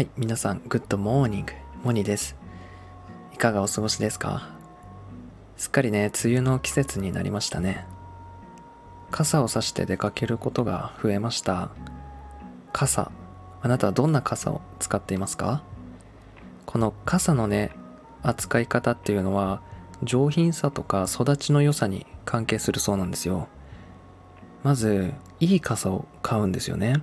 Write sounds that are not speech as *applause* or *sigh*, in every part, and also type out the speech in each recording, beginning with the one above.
はい、皆さん、 Good morning、モニです。いかがお過ごしですか？すっかりね、梅雨の季節になりましたね。傘を差して出かけることが増えました。傘、あなたはどんな傘を使っていますか？この傘のね、扱い方っていうのは、上品さとか育ちの良さに関係するそうなんですよ。まず、いい傘を買うんですよね。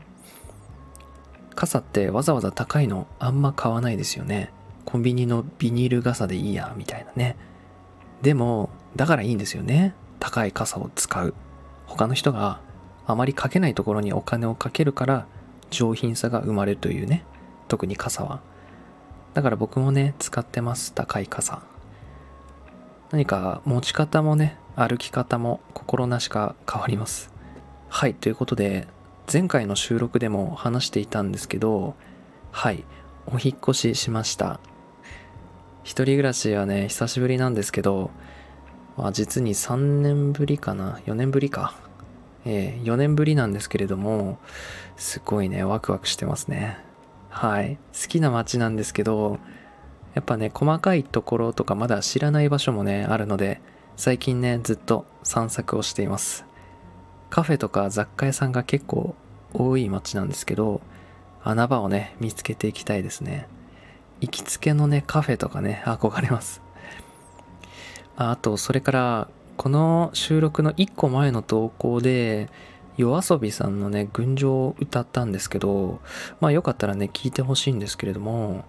傘ってわざわざ高いのあんま買わないですよね。コンビニのビニール傘でいいや、みたいなね。でも、だからいいんですよね。高い傘を使う。他の人があまりかけないところにお金をかけるから上品さが生まれるというね。特に傘は。だから僕もね、使ってます。高い傘。何か持ち方もね、歩き方も心なしか変わります。はい、ということで、前回の収録でも話していたんですけど、はい、お引っ越ししました。一人暮らしはね、久しぶりなんですけど、まあ、実に3年ぶりかな ?4 年ぶりか？えー、4年ぶりなんですけれども、すごいね、ワクワクしてますね。はい。好きな街なんですけど、やっぱね、細かいところとかまだ知らない場所もね、あるので、最近ね、ずっと散策をしています。カフェとか雑貨屋さんが結構多い街なんですけど、穴場をね、見つけていきたいですね。行きつけのね、カフェとかね、憧れます。ああと、それから、この収録の1個前の投稿で、夜遊びさんのね、群青を歌ったんですけど、まあよかったらね、聞いてほしいんですけれども、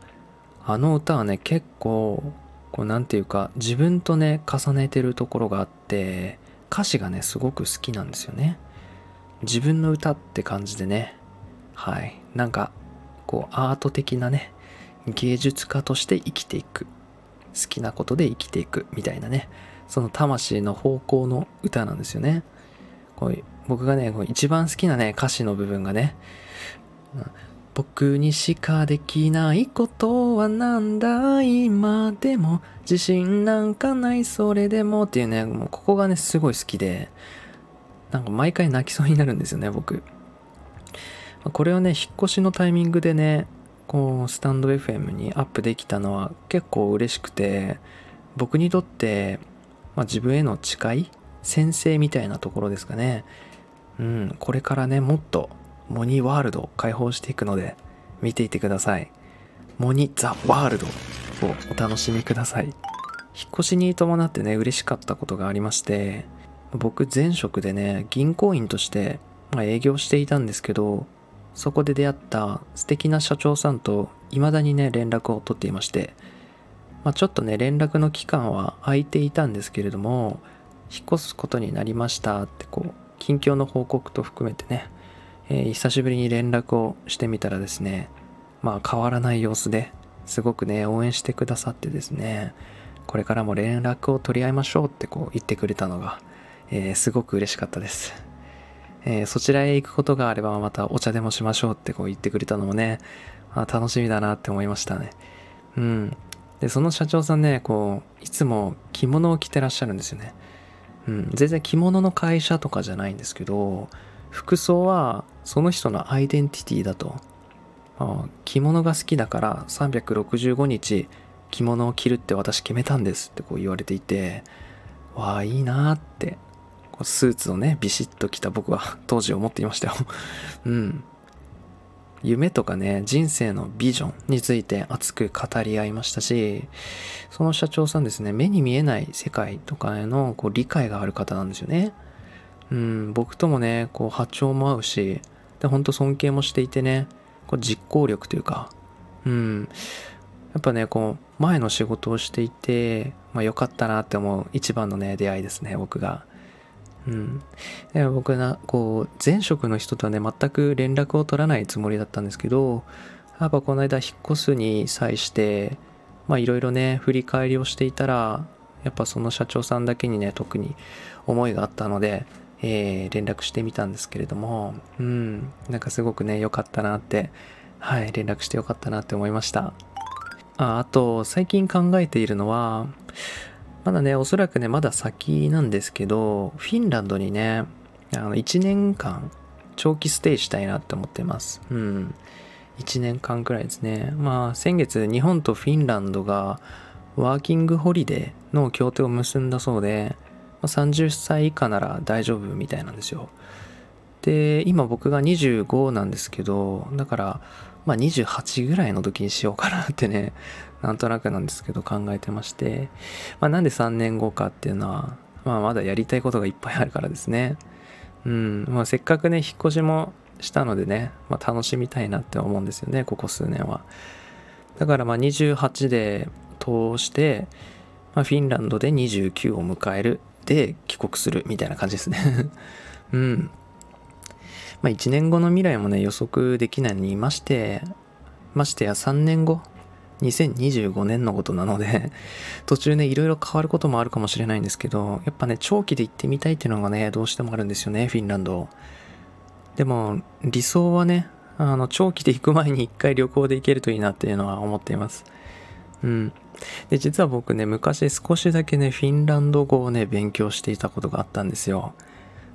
あの歌はね、結構、こうなんていうか、自分とね、重ねてるところがあって、歌詞がね、すごく好きなんですよね。自分の歌って感じでね、はい。なんか、こう、アート的なね、芸術家として生きていく。好きなことで生きていく。みたいなね、その魂の方向の歌なんですよね。こう僕がね、こう一番好きなね、歌詞の部分がね、僕にしかできないことはなんだ今でも自信なんかないそれでもっていうねもうここがねすごい好きで。なんか毎回泣きそうになるんですよね僕。これをね引っ越しのタイミングでねこうスタンド FM にアップできたのは結構嬉しくて僕にとって、まあ、自分への誓い先生みたいなところですかね。うんこれからねもっとモニワールドを開放していくので見ていてください。モニザワールドをお楽しみください。引っ越しに伴ってね、嬉しかったことがありまして、僕前職でね、銀行員として、ま、営業していたんですけど、そこで出会った素敵な社長さんと未だにね、連絡を取っていまして、まあ、ちょっとね、連絡の期間は空いていたんですけれども、引っ越すことになりましたってこう、近況の報告と含めてね、えー、久しぶりに連絡をしてみたらですね、まあ変わらない様子ですごくね、応援してくださってですね、これからも連絡を取り合いましょうってこう言ってくれたのが、えー、すごく嬉しかったです。えー、そちらへ行くことがあればまたお茶でもしましょうってこう言ってくれたのもね、あ、楽しみだなって思いましたね。うん。で、その社長さんね、こう、いつも着物を着てらっしゃるんですよね。うん。全然着物の会社とかじゃないんですけど、服装はその人のアイデンティティだと。着物が好きだから365日着物を着るって私決めたんですってこう言われていて、わあ、いいなってこう、スーツをね、ビシッと着た僕は *laughs* 当時思っていましたよ。*laughs* うん。夢とかね、人生のビジョンについて熱く語り合いましたし、その社長さんですね、目に見えない世界とかへのこう理解がある方なんですよね。うん、僕ともね、こう波長も合うし、で、ほんと尊敬もしていてね、こう実行力というか、うん、やっぱね、こう、前の仕事をしていて、まあ良かったなって思う一番のね、出会いですね、僕が。うん。で僕な、こう、前職の人とはね、全く連絡を取らないつもりだったんですけど、やっぱこの間引っ越すに際して、まあいろいろね、振り返りをしていたら、やっぱその社長さんだけにね、特に思いがあったので、えー、連絡してみたんですけれども、うん、なんかすごくね、良かったなって、はい、連絡して良かったなって思いました。ああと、最近考えているのは、まだね、おそらくね、まだ先なんですけど、フィンランドにね、あの、1年間、長期ステイしたいなって思ってます。うん。1年間くらいですね。まあ先月日本とフィンランドがワーキングホリデーの協定を結んだそうで、30歳以下なら大丈夫みたいなんですよ。で、今僕が25なんですけど、だから、まあ28ぐらいの時にしようかなってね、*laughs* なんとなくなんですけど考えてまして、まあなんで3年後かっていうのは、まあまだやりたいことがいっぱいあるからですね。うん、まあせっかくね、引っ越しもしたのでね、まあ楽しみたいなって思うんですよね、ここ数年は。だからまあ28で通して、まあ、フィンランドで29を迎えるで帰国するみたいな感じですね *laughs* うん。まあ1年後の未来もね予測できないにまして、ましてや3年後、2025年のことなので、*laughs* 途中ね、いろいろ変わることもあるかもしれないんですけど、やっぱね、長期で行ってみたいっていうのがね、どうしてもあるんですよね、フィンランド。でも、理想はね、あの、長期で行く前に一回旅行で行けるといいなっていうのは思っています。うん。で、実は僕ね、昔少しだけね、フィンランド語をね、勉強していたことがあったんですよ。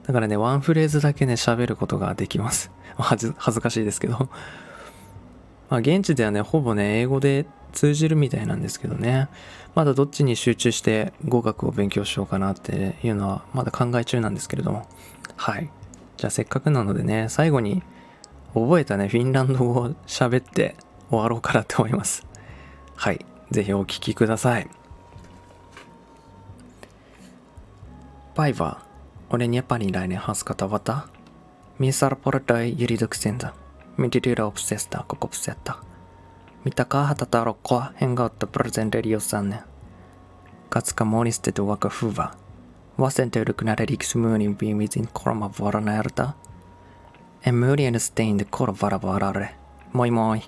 だからね、ワンフレーズだけね、喋ることができます。*laughs* 恥ずかしいですけど。*laughs* まあ、現地ではね、ほぼね、英語で通じるみたいなんですけどね。まだどっちに集中して語学を勉強しようかなっていうのは、まだ考え中なんですけれども。はい。じゃあせっかくなのでね、最後に覚えたね、フィンランド語を喋って終わろうかなって思います。はい。ぜひお聞きください。バイバー。俺にやっぱり来年話すことはた？ミサルポルトイユリドクセンザ。ミディリュラオプセスタココプセッタ。ミタカハタタロコア変顔とプレゼンレリオサンネ。ガツカモニステトワカフーバー。ワセントウルクナレリクスムーニンビミズンコロマバラナエルタ。エムリエンステインデコロバラバラレ。モイモイ。